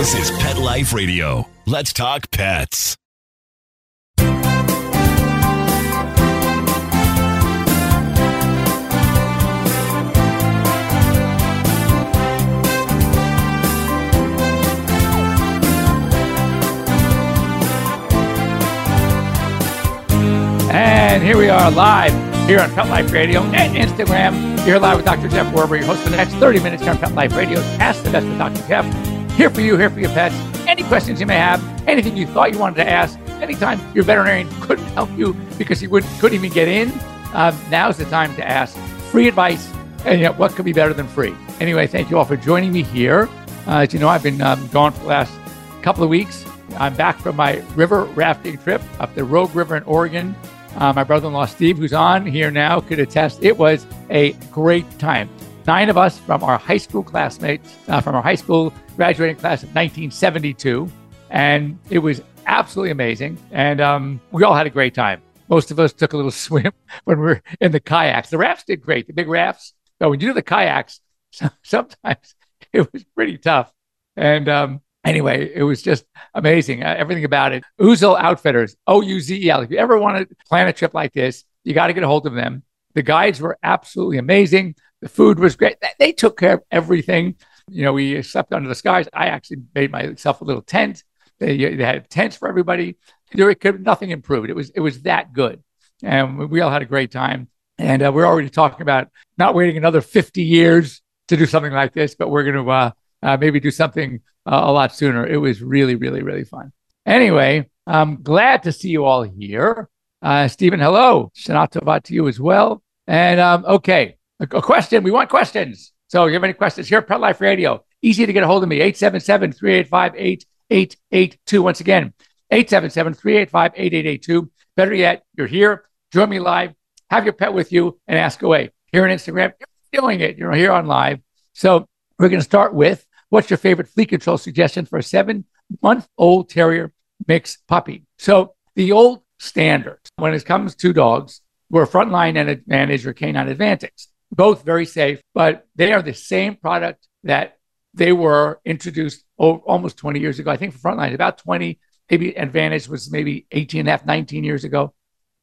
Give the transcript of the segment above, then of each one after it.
This is Pet Life Radio. Let's talk pets. And here we are live here on Pet Life Radio and Instagram. You're live with Dr. Jeff Werber, your host for the next 30 minutes here on Pet Life Radio. Ask the Vets with Dr. Jeff. Here for you, here for your pets. Any questions you may have, anything you thought you wanted to ask, anytime your veterinarian couldn't help you because he wouldn't, couldn't even get in, um, now's the time to ask free advice. And you know, what could be better than free? Anyway, thank you all for joining me here. Uh, as you know, I've been um, gone for the last couple of weeks. I'm back from my river rafting trip up the Rogue River in Oregon. Uh, my brother in law, Steve, who's on here now, could attest it was a great time. Nine of us from our high school classmates, uh, from our high school graduating class of 1972. And it was absolutely amazing. And um, we all had a great time. Most of us took a little swim when we were in the kayaks. The rafts did great, the big rafts. But when you do the kayaks, sometimes it was pretty tough. And um, anyway, it was just amazing. Uh, everything about it. Ouzel Outfitters, O U Z E L. If you ever want to plan a trip like this, you got to get a hold of them. The guides were absolutely amazing. The food was great. They took care of everything. You know, we slept under the skies. I actually made myself a little tent. They, they had tents for everybody. There could nothing improved. It was it was that good, and we all had a great time. And uh, we're already talking about not waiting another 50 years to do something like this, but we're going to uh, uh, maybe do something uh, a lot sooner. It was really, really, really fun. Anyway, I'm glad to see you all here. Uh, Stephen, hello. Shana Tova to you as well. And um, okay, a, a, question. We want questions. So if you have any questions here at Pet Life Radio, easy to get a hold of me, 877 385 8882. Once again, 877 385 8882. Better yet, you're here. Join me live have your pet with you and ask away. Here on Instagram, you're doing it. You're here on live. So we're going to start with what's your favorite flea control suggestion for a seven month old terrier mix puppy? So the old standard when it comes to dogs we're frontline and advantage or canine Advantix. Both very safe, but they are the same product that they were introduced over, almost 20 years ago. I think for frontline, about 20, maybe advantage was maybe 18 and a half, 19 years ago.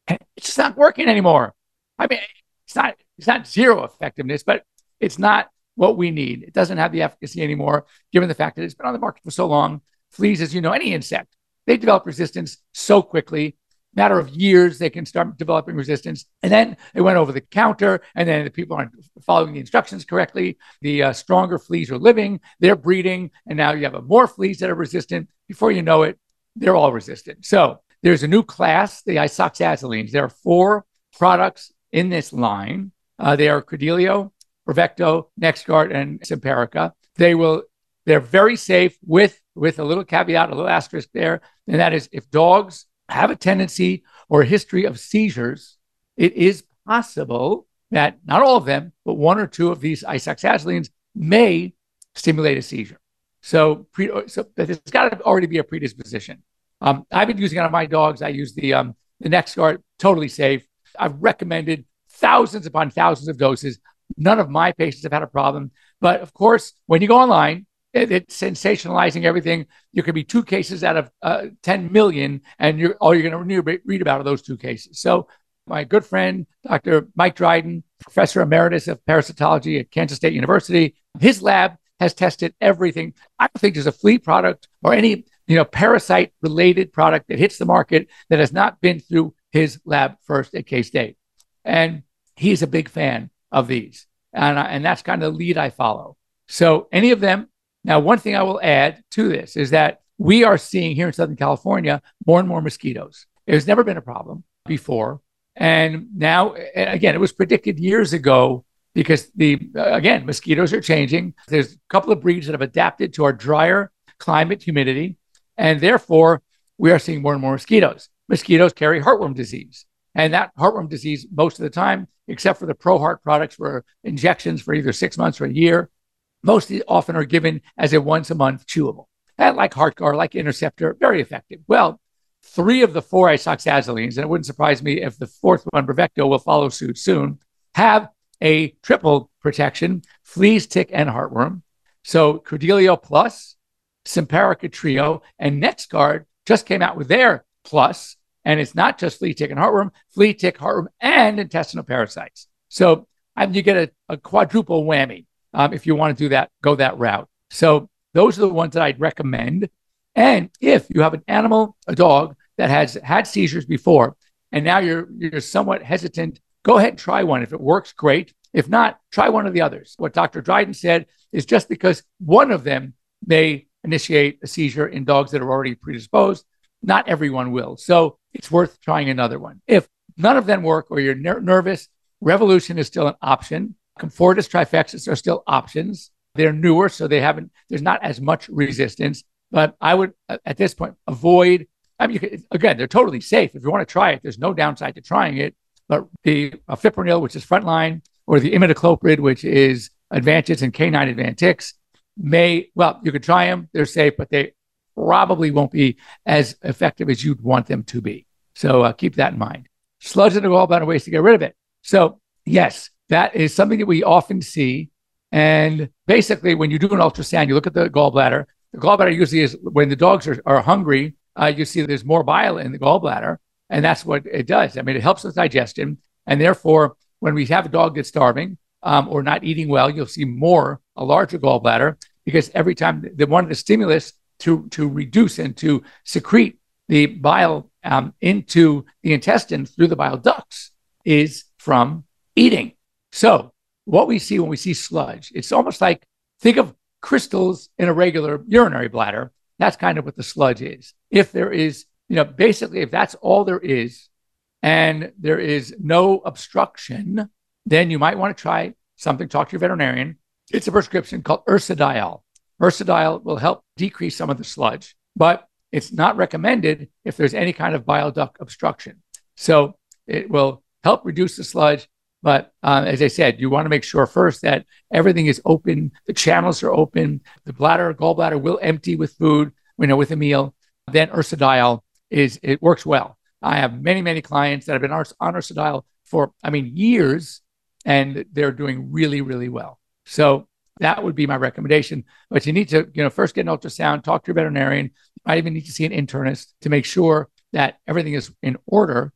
And it's just not working anymore. I mean, it's not it's not zero effectiveness, but it's not what we need. It doesn't have the efficacy anymore, given the fact that it's been on the market for so long. Fleas, as you know, any insect, they develop resistance so quickly. Matter of years, they can start developing resistance. And then it went over the counter, and then the people aren't following the instructions correctly. The uh, stronger fleas are living, they're breeding, and now you have more fleas that are resistant. Before you know it, they're all resistant. So there's a new class, the isoxazolines. There are four products in this line. Uh, they are Credelio, Bravecto, NexGard, and Simparica. They will, they're very safe with, with a little caveat, a little asterisk there. And that is if dogs have a tendency or a history of seizures, it is possible that not all of them, but one or two of these isoxazolines may stimulate a seizure. So, pre, so there's got to already be a predisposition. Um, I've been using it on my dogs. I use the um, the NexGard, totally safe. I've recommended thousands upon thousands of doses. None of my patients have had a problem. But of course, when you go online, it, it's sensationalizing everything. There could be two cases out of uh, 10 million, and you're, all you're going to read about are those two cases. So, my good friend, Dr. Mike Dryden, professor emeritus of parasitology at Kansas State University, his lab has tested everything. I don't think there's a flea product or any you know parasite related product that hits the market that has not been through his lab first at K State. And he's a big fan of these. And, and that's kind of the lead I follow. So, any of them. Now, one thing I will add to this is that we are seeing here in Southern California more and more mosquitoes. There's never been a problem before. And now, again, it was predicted years ago because the, uh, again, mosquitoes are changing. There's a couple of breeds that have adapted to our drier climate, humidity. And therefore, we are seeing more and more mosquitoes mosquitoes carry heartworm disease. And that heartworm disease, most of the time, except for the ProHeart products, were injections for either six months or a year, most often are given as a once a month chewable. And like HeartGard, like Interceptor, very effective. Well, three of the four isoxazolines, and it wouldn't surprise me if the fourth one, Bravecto, will follow suit soon, have a triple protection fleas, tick, and heartworm. So Credelio Plus, Simparica Trio, and NexGard just came out with their plus, and it's not just flea, tick, and heartworm, flea, tick, heartworm, and intestinal parasites. So um, you get a, a quadruple whammy um, if you want to do that, go that route. So those are the ones that I'd recommend. And if you have an animal, a dog that has had seizures before, and now you're you're somewhat hesitant, go ahead and try one. If it works, great. If not, try one of the others. What Dr. Dryden said is just because one of them may initiate a seizure in dogs that are already predisposed, not everyone will. So it's worth trying another one. If none of them work or you're ner- nervous, Revolution is still an option. Comfortis trifexis are still options. They're newer, so they haven't, there's not as much resistance. But I would, at this point, avoid. I mean, can, again, they're totally safe. If you want to try it, there's no downside to trying it. But the uh, fipronil, which is frontline, or the imidacloprid, which is Advantage and Canine Advantix, may, well, you could try them. They're safe, but they probably won't be as effective as you'd want them to be. So uh, keep that in mind. Sludge in the gallbladder, ways to get rid of it. So, yes, that is something that we often see. And basically, when you do an ultrasound, you look at the gallbladder. The gallbladder usually is when the dogs are, are hungry, uh, you see there's more bile in the gallbladder. And that's what it does. I mean, it helps with digestion. And therefore, when we have a dog that's starving um, or not eating well, you'll see more, a larger gallbladder, because every time the one of the stimulus to, to reduce and to secrete the bile um, into the intestine through the bile ducts is from eating. So, what we see when we see sludge, it's almost like think of crystals in a regular urinary bladder. That's kind of what the sludge is. If there is, you know, basically, if that's all there is and there is no obstruction, then you might want to try something, talk to your veterinarian. It's a prescription called Ursodiol. Ursodiol will help decrease some of the sludge, but it's not recommended if there's any kind of bile duct obstruction. So it will help reduce the sludge but uh, as I said, you want to make sure first that everything is open, the channels are open, the bladder, gallbladder will empty with food, you know, with a meal. Then ursodiol is it works well. I have many, many clients that have been on ursodiol for, I mean, years, and they're doing really, really well. So that would be my recommendation. But you need to, you know, first get an ultrasound, talk to your veterinarian. You might even need to see an internist to make sure that everything is in order.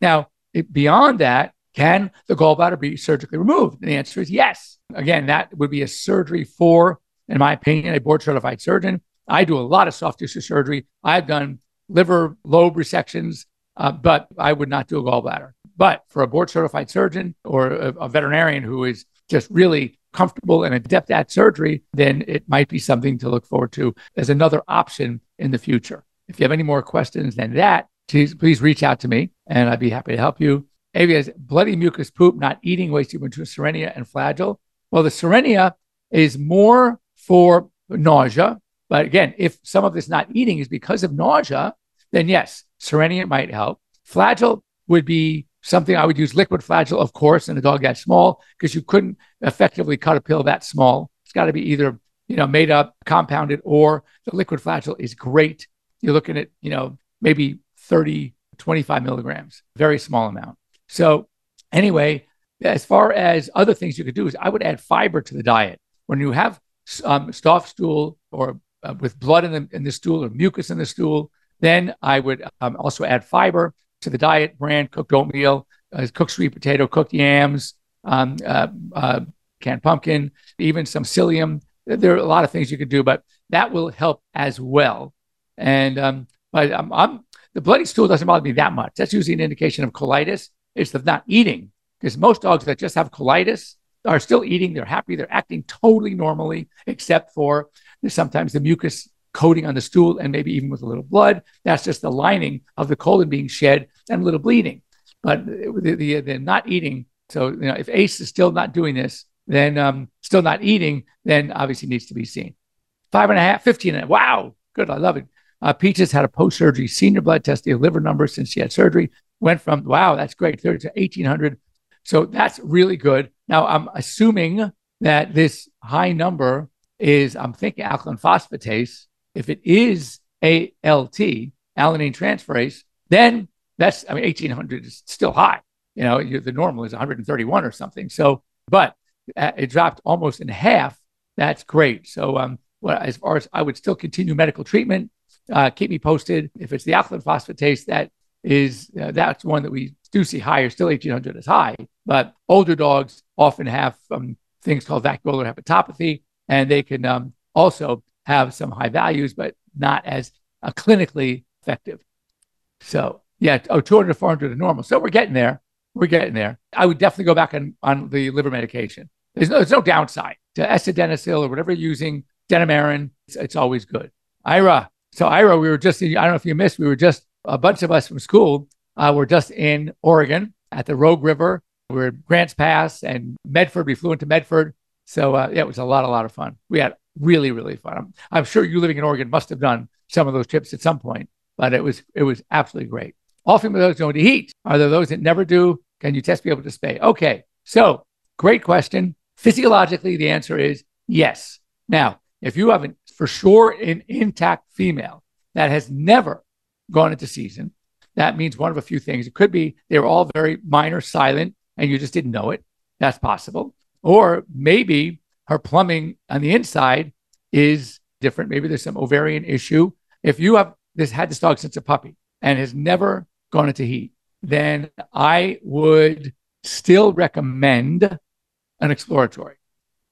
Now, it, beyond that, can the gallbladder be surgically removed? And the answer is yes. Again, that would be a surgery for, in my opinion, a board certified surgeon. I do a lot of soft tissue surgery. I've done liver lobe resections, uh, but I would not do a gallbladder. But for a board certified surgeon or a, a veterinarian who is just really comfortable and adept at surgery, then it might be something to look forward to as another option in the future. If you have any more questions than that, please, please reach out to me and I'd be happy to help you. Maybe has bloody mucus poop, not eating waste you into Cerenia and Flagyl. Well, the Cerenia is more for nausea. But again, if some of this not eating is because of nausea, then yes, Cerenia might help. Flagyl would be something I would use liquid Flagyl, of course, in a dog that small, because you couldn't effectively cut a pill that small. It's got to be either, you know, made up, compounded, or the liquid Flagyl is great. You're looking at, you know, maybe 30, 25 milligrams, very small amount. So, anyway, as far as other things you could do is I would add fiber to the diet. When you have um, soft stool or uh, with blood in the, in the stool or mucus in the stool, then I would um, also add fiber to the diet, bran, cooked oatmeal, uh, cooked sweet potato, cooked yams, um, uh, uh, canned pumpkin, even some psyllium. There are a lot of things you could do, but that will help as well. And um, but I'm, I'm the bloody stool doesn't bother me that much. That's usually an indication of colitis. It's of not eating because most dogs that just have colitis are still eating. They're happy. They're acting totally normally, except for sometimes the mucus coating on the stool and maybe even with a little blood. That's just the lining of the colon being shed and a little bleeding. But the, the, the not eating. So, you know, if ACE is still not doing this, then um, still not eating, then obviously needs to be seen. Five and a half, 15 and a half. Wow. Good. I love it. Uh, Peaches had a post surgery senior blood test, the liver number since she had surgery went from, wow, that's great, 30 to 1800. So that's really good. Now, I'm assuming that this high number is, I'm thinking alkaline phosphatase. If it is ALT, alanine transferase, then that's, I mean, 1800 is still high. You know, the normal is 131 or something. So, but uh, it dropped almost in half. That's great. So, um, well, as far as I would still continue medical treatment, uh, keep me posted. If it's the alkaline phosphatase, that is uh, that's one that we do see higher. Still, 1800 is high, but older dogs often have um, things called vacuolar hepatopathy, and they can um, also have some high values, but not as uh, clinically effective. So, yeah, oh, 200 to 400 is normal. So we're getting there. We're getting there. I would definitely go back on, on the liver medication. There's no, there's no downside to esidenocil or whatever you're using, Denamarin. It's, it's always good. Ira. So, Ira, we were just, I don't know if you missed, we were just, a bunch of us from school uh, were just in Oregon at the Rogue River. We were at Grants Pass and Medford. We flew into Medford. So, uh, yeah, it was a lot, a lot of fun. We had really, really fun. I'm, I'm sure you living in Oregon must have done some of those trips at some point, but it was, it was absolutely great. All female dogs going to heat. Are there those that never do? Can you test be able to spay? Okay. So, great question. Physiologically, the answer is yes. Now, if you have an, for sure an intact female that has never gone into season, that means one of a few things. It could be they were all very minor, silent, and you just didn't know it. That's possible. Or maybe her plumbing on the inside is different. Maybe there's some ovarian issue. If you have this had this dog since a puppy and has never gone into heat, then I would still recommend an exploratory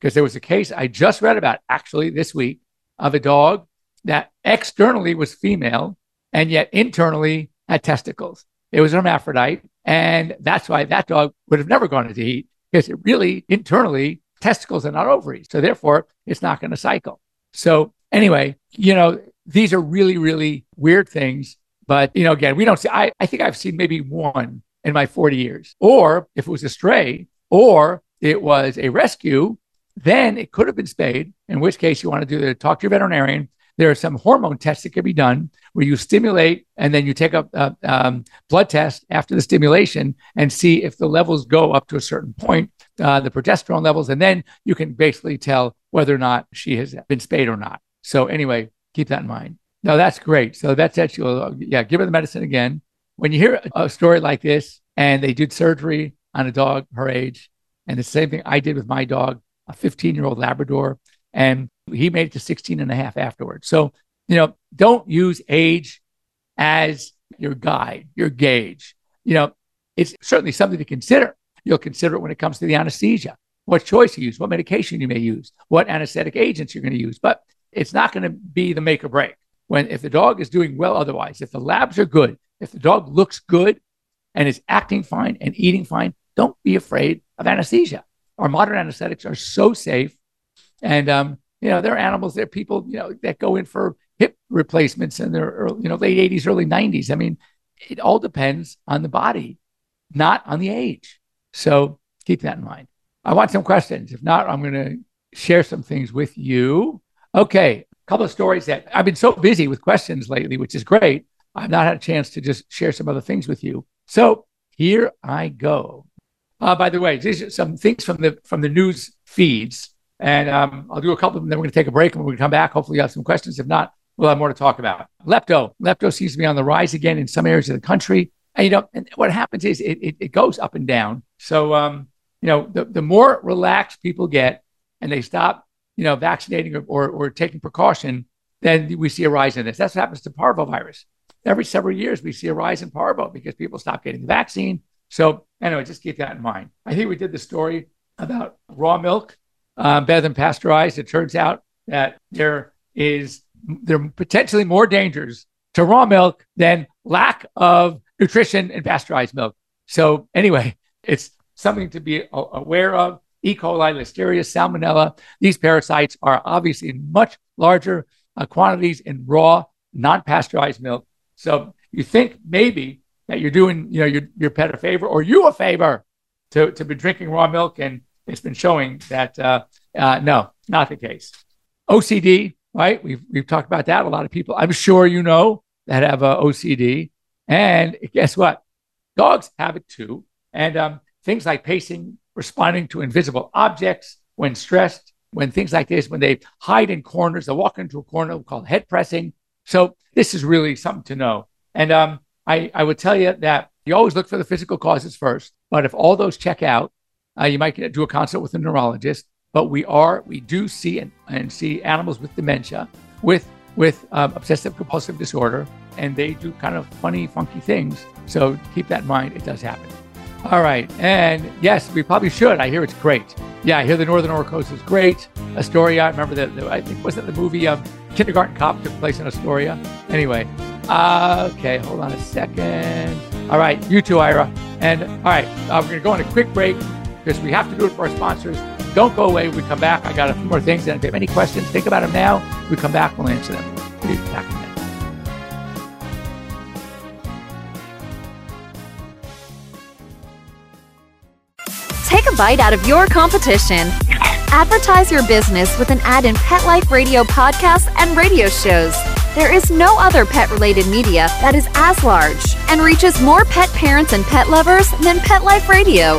because there was a case I just read about actually this week of a dog that externally was female and yet internally had testicles. It was hermaphrodite. And that's why that dog would have never gone into heat because it really internally testicles are not ovaries. So therefore, it's not going to cycle. So anyway, you know, these are really, really weird things. But, you know, again, we don't see, I, I think I've seen maybe one in my 40 years. Or if it was a stray or it was a rescue, then it could have been spayed, in which case you want to do the talk to your veterinarian. There are some hormone tests that can be done where you stimulate and then you take a, a um, blood test after the stimulation and see if the levels go up to a certain point, uh, the progesterone levels, and then you can basically tell whether or not she has been spayed or not. So anyway, keep that in mind. No, that's great. So that's actually, yeah, give her the medicine again. When you hear a story like this and they did surgery on a dog her age, and the same thing I did with my dog, a 15 year old Labrador, and he made it to 16 and a half afterwards. So, you know, don't use age as your guide, your gauge. You know, it's certainly something to consider. You'll consider it when it comes to the anesthesia, what choice you use, what medication you may use, what anesthetic agents you're going to use. But it's not going to be the make or break. When if the dog is doing well otherwise, if the labs are good, if the dog looks good and is acting fine and eating fine, don't be afraid of anesthesia. Our modern anesthetics are so safe. And um, you know, there are animals, there are people, you know, that go in for hip replacements in their early, you know, late 80s, early 90s. I mean, it all depends on the body, not on the age. So keep that in mind. I want some questions. If not, I'm going to share some things with you. Okay, a couple of stories that I've been so busy with questions lately, which is great. I've not had a chance to just share some other things with you. So here I go. Uh, by the way, these are some things from the from the news feeds and um, I'll do a couple of them. Then we're going to take a break and we're going to come back. Hopefully, you have some questions. If not, we'll have more to talk about. Lepto. Lepto seems to be on the rise again in some areas of the country. And, you know, and what happens is it, it, it goes up and down. So, um, you know, the, the more relaxed people get and they stop, you know, vaccinating or, or, or taking precaution, then we see a rise in this. That's what happens to parvovirus. Every several years, we see a rise in parvo because people stop getting the vaccine. So, anyway, just keep that in mind. I think we did the story about raw milk uh, better than pasteurized. It turns out that there is there are potentially more dangers to raw milk than lack of nutrition in pasteurized milk. So anyway, it's something to be aware of. E. coli, Listeria, Salmonella. These parasites are obviously in much larger uh, quantities in raw, non-pasteurized milk. So you think maybe that you're doing, you know, your, your pet a favor or you a favor to, to be drinking raw milk and it's been showing that uh, uh, no, not the case. OCD, right? We've we've talked about that. A lot of people, I'm sure you know, that have uh, OCD, and guess what? Dogs have it too. And um, things like pacing, responding to invisible objects when stressed, when things like this, when they hide in corners, they walk into a corner called head pressing. So this is really something to know. And um, I, I would tell you that you always look for the physical causes first. But if all those check out, uh, you might do a consult with a neurologist. but we are we do see and, and see animals with dementia, with with um, obsessive compulsive disorder, and they do kind of funny, funky things. So keep that in mind. It does happen. All right, and yes, we probably should. I hear it's great. Yeah, I hear the Northern Coast is great. Astoria, I remember that. I think wasn't the movie um, Kindergarten Cop took place in Astoria. Anyway, uh, okay, hold on a second. All right, you too, Ira. And all right, uh, we're going to go on a quick break because we have to do it for our sponsors. Don't go away. we come back, I got a few more things. And if you have any questions, think about them now. we come back, we'll answer them. We'll be back. Take a bite out of your competition. Advertise your business with an ad in Pet Life Radio podcasts and radio shows. There is no other pet related media that is as large and reaches more pet parents and pet lovers than Pet Life Radio.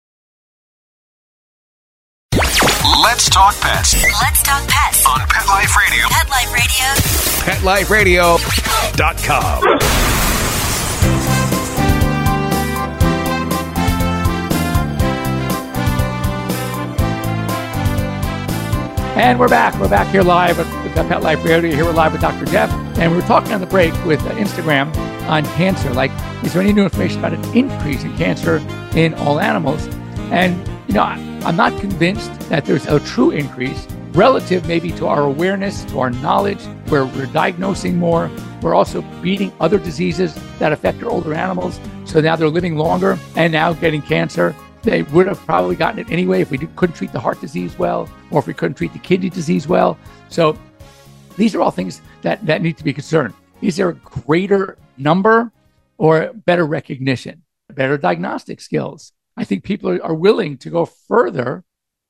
Let's talk pets Let's talk pets on Pet Life Radio. Pet Life Radio. PetLifeRadio.com. And we're back. We're back here live with, with the Pet Life Radio. Here we're live with Dr. Jeff. And we were talking on the break with uh, Instagram on cancer. Like, is there any new information about an increase in cancer in all animals? And, you know, I, I'm not convinced that there's a true increase relative maybe to our awareness, to our knowledge, where we're diagnosing more. We're also beating other diseases that affect our older animals. So now they're living longer and now getting cancer. They would have probably gotten it anyway if we couldn't treat the heart disease well or if we couldn't treat the kidney disease well. So these are all things that, that need to be concerned. Is there a greater number or better recognition, better diagnostic skills? I think people are, are willing to go further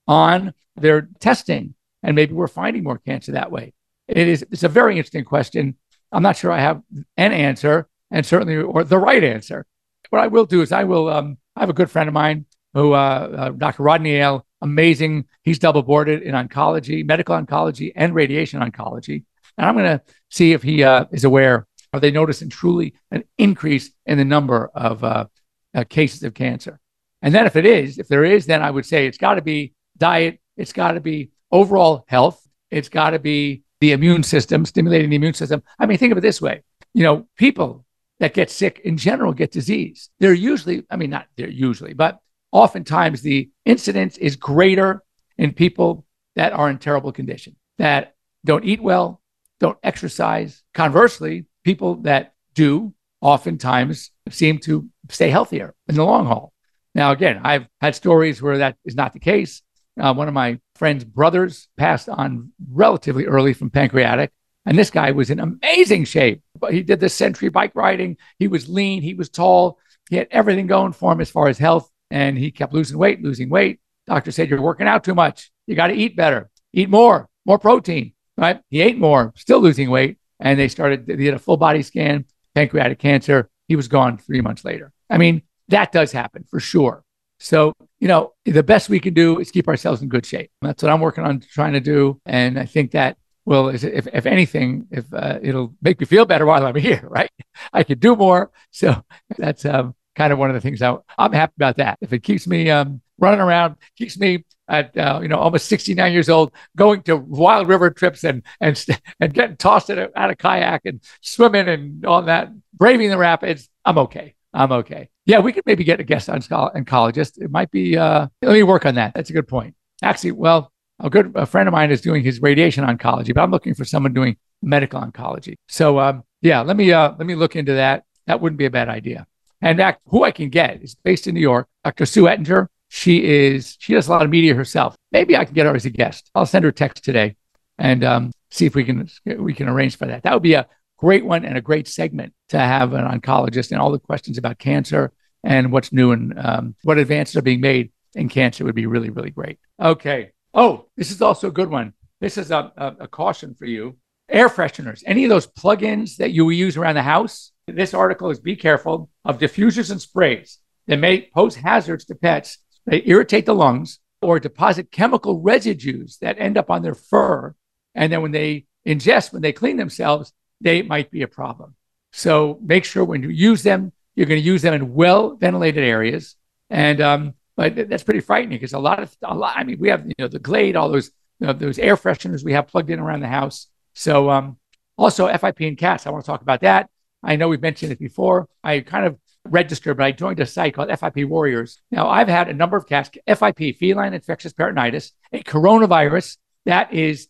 on their testing, and maybe we're finding more cancer that way. It is it's a very interesting question. I'm not sure I have an answer, and certainly or the right answer. What I will do is I will. Um, I have a good friend of mine who, uh, uh, Dr. Rodney Ale, amazing. He's double boarded in oncology, medical oncology, and radiation oncology. And I'm going to see if he uh, is aware. Are they noticing truly an increase in the number of uh, uh, cases of cancer? And then, if it is, if there is, then I would say it's got to be diet, it's got to be overall health, it's got to be the immune system, stimulating the immune system. I mean, think of it this way: you know, people that get sick in general get disease. They're usually, I mean, not they're usually, but oftentimes the incidence is greater in people that are in terrible condition, that don't eat well, don't exercise. Conversely, people that do oftentimes seem to stay healthier in the long haul. Now, again, I've had stories where that is not the case. Uh, one of my friend's brothers passed on relatively early from pancreatic. And this guy was in amazing shape. But he did the century bike riding. He was lean. He was tall. He had everything going for him as far as health and he kept losing weight, losing weight. Doctor said, You're working out too much. You got to eat better, eat more, more protein, right? He ate more, still losing weight. And they started, they did a full body scan, pancreatic cancer. He was gone three months later. I mean, that does happen for sure. So, you know, the best we can do is keep ourselves in good shape. That's what I'm working on trying to do. And I think that will, if, if anything, if uh, it'll make me feel better while I'm here, right? I could do more. So that's um, kind of one of the things I, I'm happy about that. If it keeps me um, running around, keeps me at uh, you know almost 69 years old, going to wild river trips and and and getting tossed out of kayak and swimming and all that, braving the rapids, I'm okay. I'm okay. Yeah, we could maybe get a guest on oncologist. It might be. Uh, let me work on that. That's a good point. Actually, well, a good a friend of mine is doing his radiation oncology, but I'm looking for someone doing medical oncology. So um, yeah, let me uh, let me look into that. That wouldn't be a bad idea. And act, who I can get is based in New York, Dr. Sue Ettinger. She is she does a lot of media herself. Maybe I can get her as a guest. I'll send her a text today and um, see if we can we can arrange for that. That would be a great one and a great segment to have an oncologist and all the questions about cancer and what's new and um, what advances are being made in cancer would be really really great. Okay. Oh, this is also a good one. This is a, a, a caution for you. air fresheners, any of those plugins that you use around the house. This article is be careful of diffusers and sprays that may pose hazards to pets. They irritate the lungs or deposit chemical residues that end up on their fur. And then when they ingest, when they clean themselves, they might be a problem. So make sure when you use them, you're going to use them in well ventilated areas. And um, but that's pretty frightening because a lot of a lot. I mean, we have you know the Glade, all those you know, those air fresheners we have plugged in around the house. So um, also FIP and cats. I want to talk about that. I know we've mentioned it before. I kind of registered, but I joined a site called FIP Warriors. Now I've had a number of cats, FIP, feline infectious peritonitis, a coronavirus that is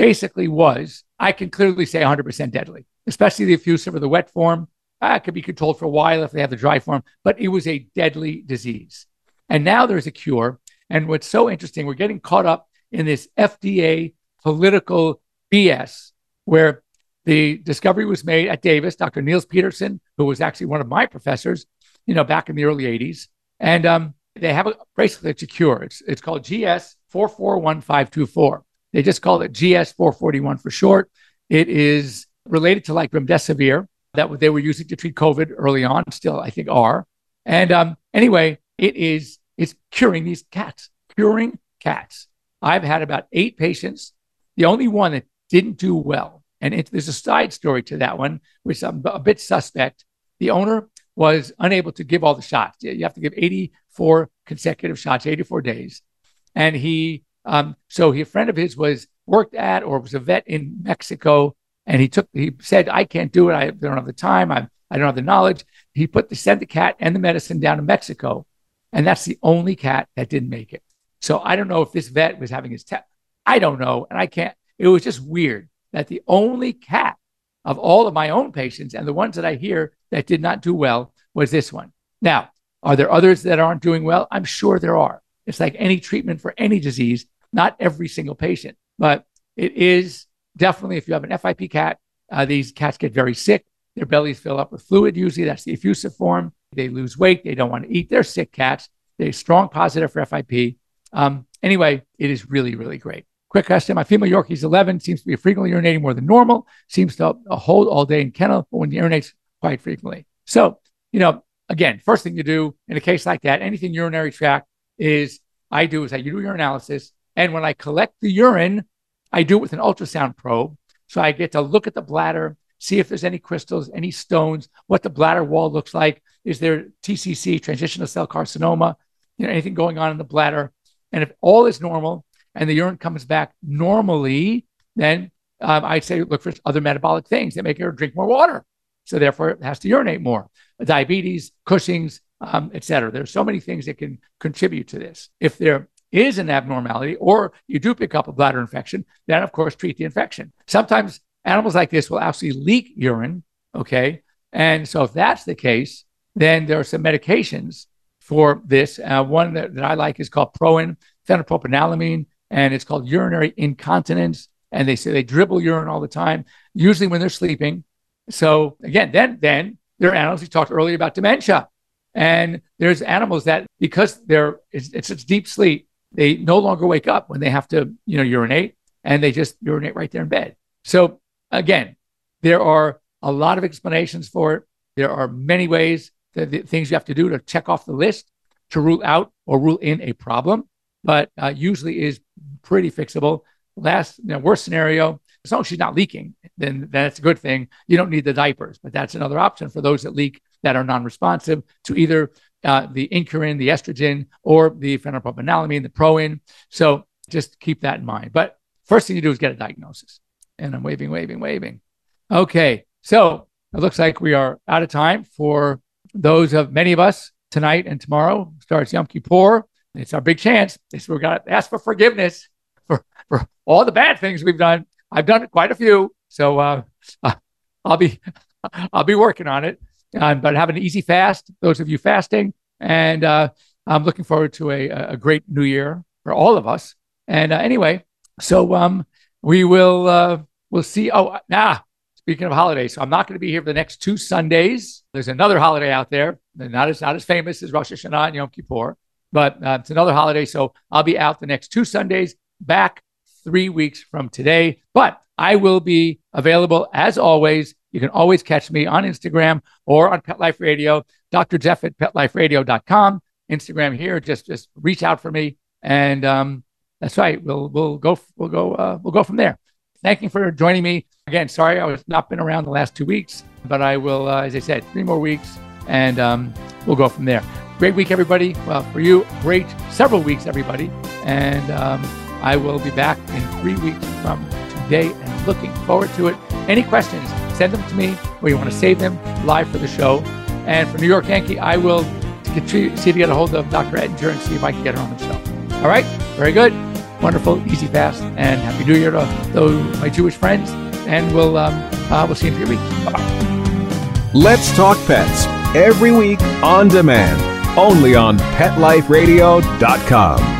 basically was, I can clearly say 100% deadly, especially the effusive or the wet form. Uh, it could be controlled for a while if they have the dry form, but it was a deadly disease. And now there's a cure. And what's so interesting, we're getting caught up in this FDA political BS where the discovery was made at Davis, Dr. Niels Pedersen, who was actually one of my professors, you know, back in the early 80s. And um, they have a basically it's a cure. It's, it's called GS 441524. They just call it GS 441 for short. It is related to like remdesivir that they were using to treat COVID early on, still I think are. And um, anyway, it is it's curing these cats, curing cats. I've had about eight patients. The only one that didn't do well, and it, there's a side story to that one, which I'm a bit suspect. The owner was unable to give all the shots. You have to give 84 consecutive shots, 84 days. And he, um, so he, a friend of his was worked at or was a vet in Mexico. And he took, he said, I can't do it. I don't have the time. I, I don't have the knowledge. He put the, sent the cat and the medicine down to Mexico. And that's the only cat that didn't make it. So I don't know if this vet was having his test. I don't know. And I can't, it was just weird that the only cat of all of my own patients and the ones that I hear that did not do well was this one. Now, are there others that aren't doing well? I'm sure there are. It's like any treatment for any disease, not every single patient, but it is definitely if you have an FIP cat, uh, these cats get very sick. Their bellies fill up with fluid. Usually that's the effusive form. They lose weight. They don't want to eat. They're sick cats. They're strong positive for FIP. Um, anyway, it is really, really great. Quick question. My female Yorkie is 11, seems to be frequently urinating more than normal, seems to hold all day in kennel, but when he urinates quite frequently. So, you know, again, first thing you do in a case like that, anything urinary tract is I do is I do urinalysis. And when I collect the urine, I do it with an ultrasound probe. So I get to look at the bladder, see if there's any crystals, any stones, what the bladder wall looks like. Is there TCC, transitional cell carcinoma, you know, anything going on in the bladder? And if all is normal and the urine comes back normally, then um, I'd say look for other metabolic things that make her drink more water. So therefore, it has to urinate more. Diabetes, Cushing's, um, et cetera. There's so many things that can contribute to this. If there is an abnormality or you do pick up a bladder infection, then of course treat the infection. Sometimes animals like this will actually leak urine. Okay. And so if that's the case, then there are some medications for this. Uh, one that, that, I like is called Proin, phenylpropanolamine, and it's called urinary incontinence. And they say they dribble urine all the time, usually when they're sleeping. So again, then then there are animals. We talked earlier about dementia, and there's animals that because they're it's, it's deep sleep, they no longer wake up when they have to you know urinate, and they just urinate right there in bed. So again, there are a lot of explanations for it. There are many ways that the things you have to do to check off the list to rule out or rule in a problem, but uh, usually is pretty fixable. Last, you know, worst scenario, as long as she's not leaking, then that's a good thing. You don't need the diapers, but that's another option for those that leak that are non-responsive to either uh, the Incurin, the estrogen, or the phenylpropanolamine, the Proin. So just keep that in mind. But first thing you do is get a diagnosis. And I'm waving, waving, waving. Okay, so it looks like we are out of time for those of many of us tonight and tomorrow starts Yom Kippur. It's our big chance. This we're gonna ask for forgiveness for for all the bad things we've done. I've done quite a few, so uh, I'll be I'll be working on it. Um, but have an easy fast, those of you fasting, and uh, I'm looking forward to a, a great New Year for all of us. And uh, anyway, so um, we will uh, we'll see. Oh, nah. Speaking of holidays, so I'm not going to be here for the next two Sundays. There's another holiday out there, not as not as famous as Rosh Hashanah and Yom Kippur, but uh, it's another holiday. So I'll be out the next two Sundays. Back three weeks from today. But I will be available as always. You can always catch me on Instagram or on Pet Life Radio, Dr. Jeff at petliferadio.com. Instagram here. Just just reach out for me, and um, that's right. We'll we'll go we'll go uh, we'll go from there. Thank you for joining me again. Sorry I was not been around the last two weeks, but I will, uh, as I said, three more weeks, and um, we'll go from there. Great week, everybody. Well, for you, great several weeks, everybody, and um, I will be back in three weeks from today, and looking forward to it. Any questions? Send them to me, or you want to save them live for the show. And for New York Yankee, I will see to get a hold of Dr. Ettinger and see if I can get her on the show. All right, very good, wonderful, easy, fast, and happy New Year to those my Jewish friends. And we'll um, uh, we'll see you in three weeks. Bye bye. Let's talk pets every week on demand, only on PetLifeRadio.com.